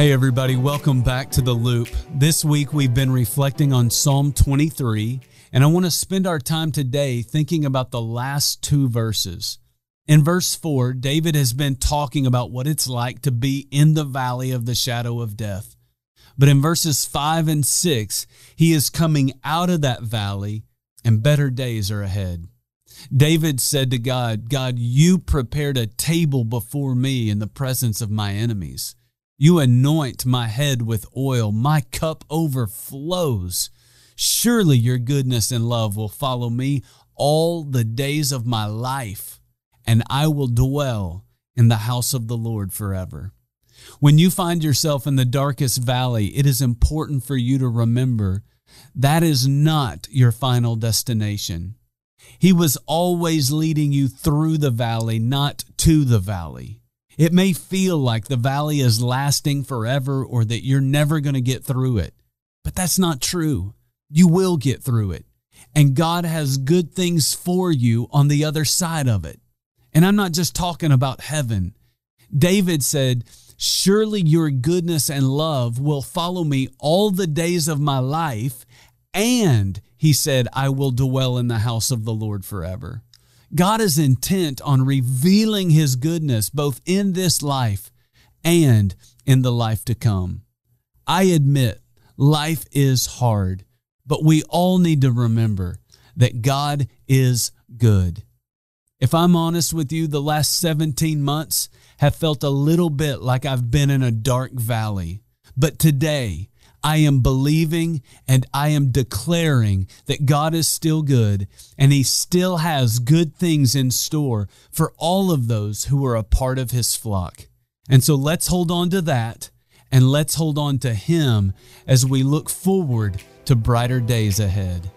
Hey, everybody, welcome back to The Loop. This week we've been reflecting on Psalm 23, and I want to spend our time today thinking about the last two verses. In verse 4, David has been talking about what it's like to be in the valley of the shadow of death. But in verses 5 and 6, he is coming out of that valley, and better days are ahead. David said to God, God, you prepared a table before me in the presence of my enemies. You anoint my head with oil, my cup overflows. Surely your goodness and love will follow me all the days of my life, and I will dwell in the house of the Lord forever. When you find yourself in the darkest valley, it is important for you to remember that is not your final destination. He was always leading you through the valley, not to the valley. It may feel like the valley is lasting forever or that you're never going to get through it, but that's not true. You will get through it. And God has good things for you on the other side of it. And I'm not just talking about heaven. David said, Surely your goodness and love will follow me all the days of my life. And he said, I will dwell in the house of the Lord forever. God is intent on revealing his goodness both in this life and in the life to come. I admit life is hard, but we all need to remember that God is good. If I'm honest with you, the last 17 months have felt a little bit like I've been in a dark valley. But today, I am believing and I am declaring that God is still good and He still has good things in store for all of those who are a part of His flock. And so let's hold on to that and let's hold on to Him as we look forward to brighter days ahead.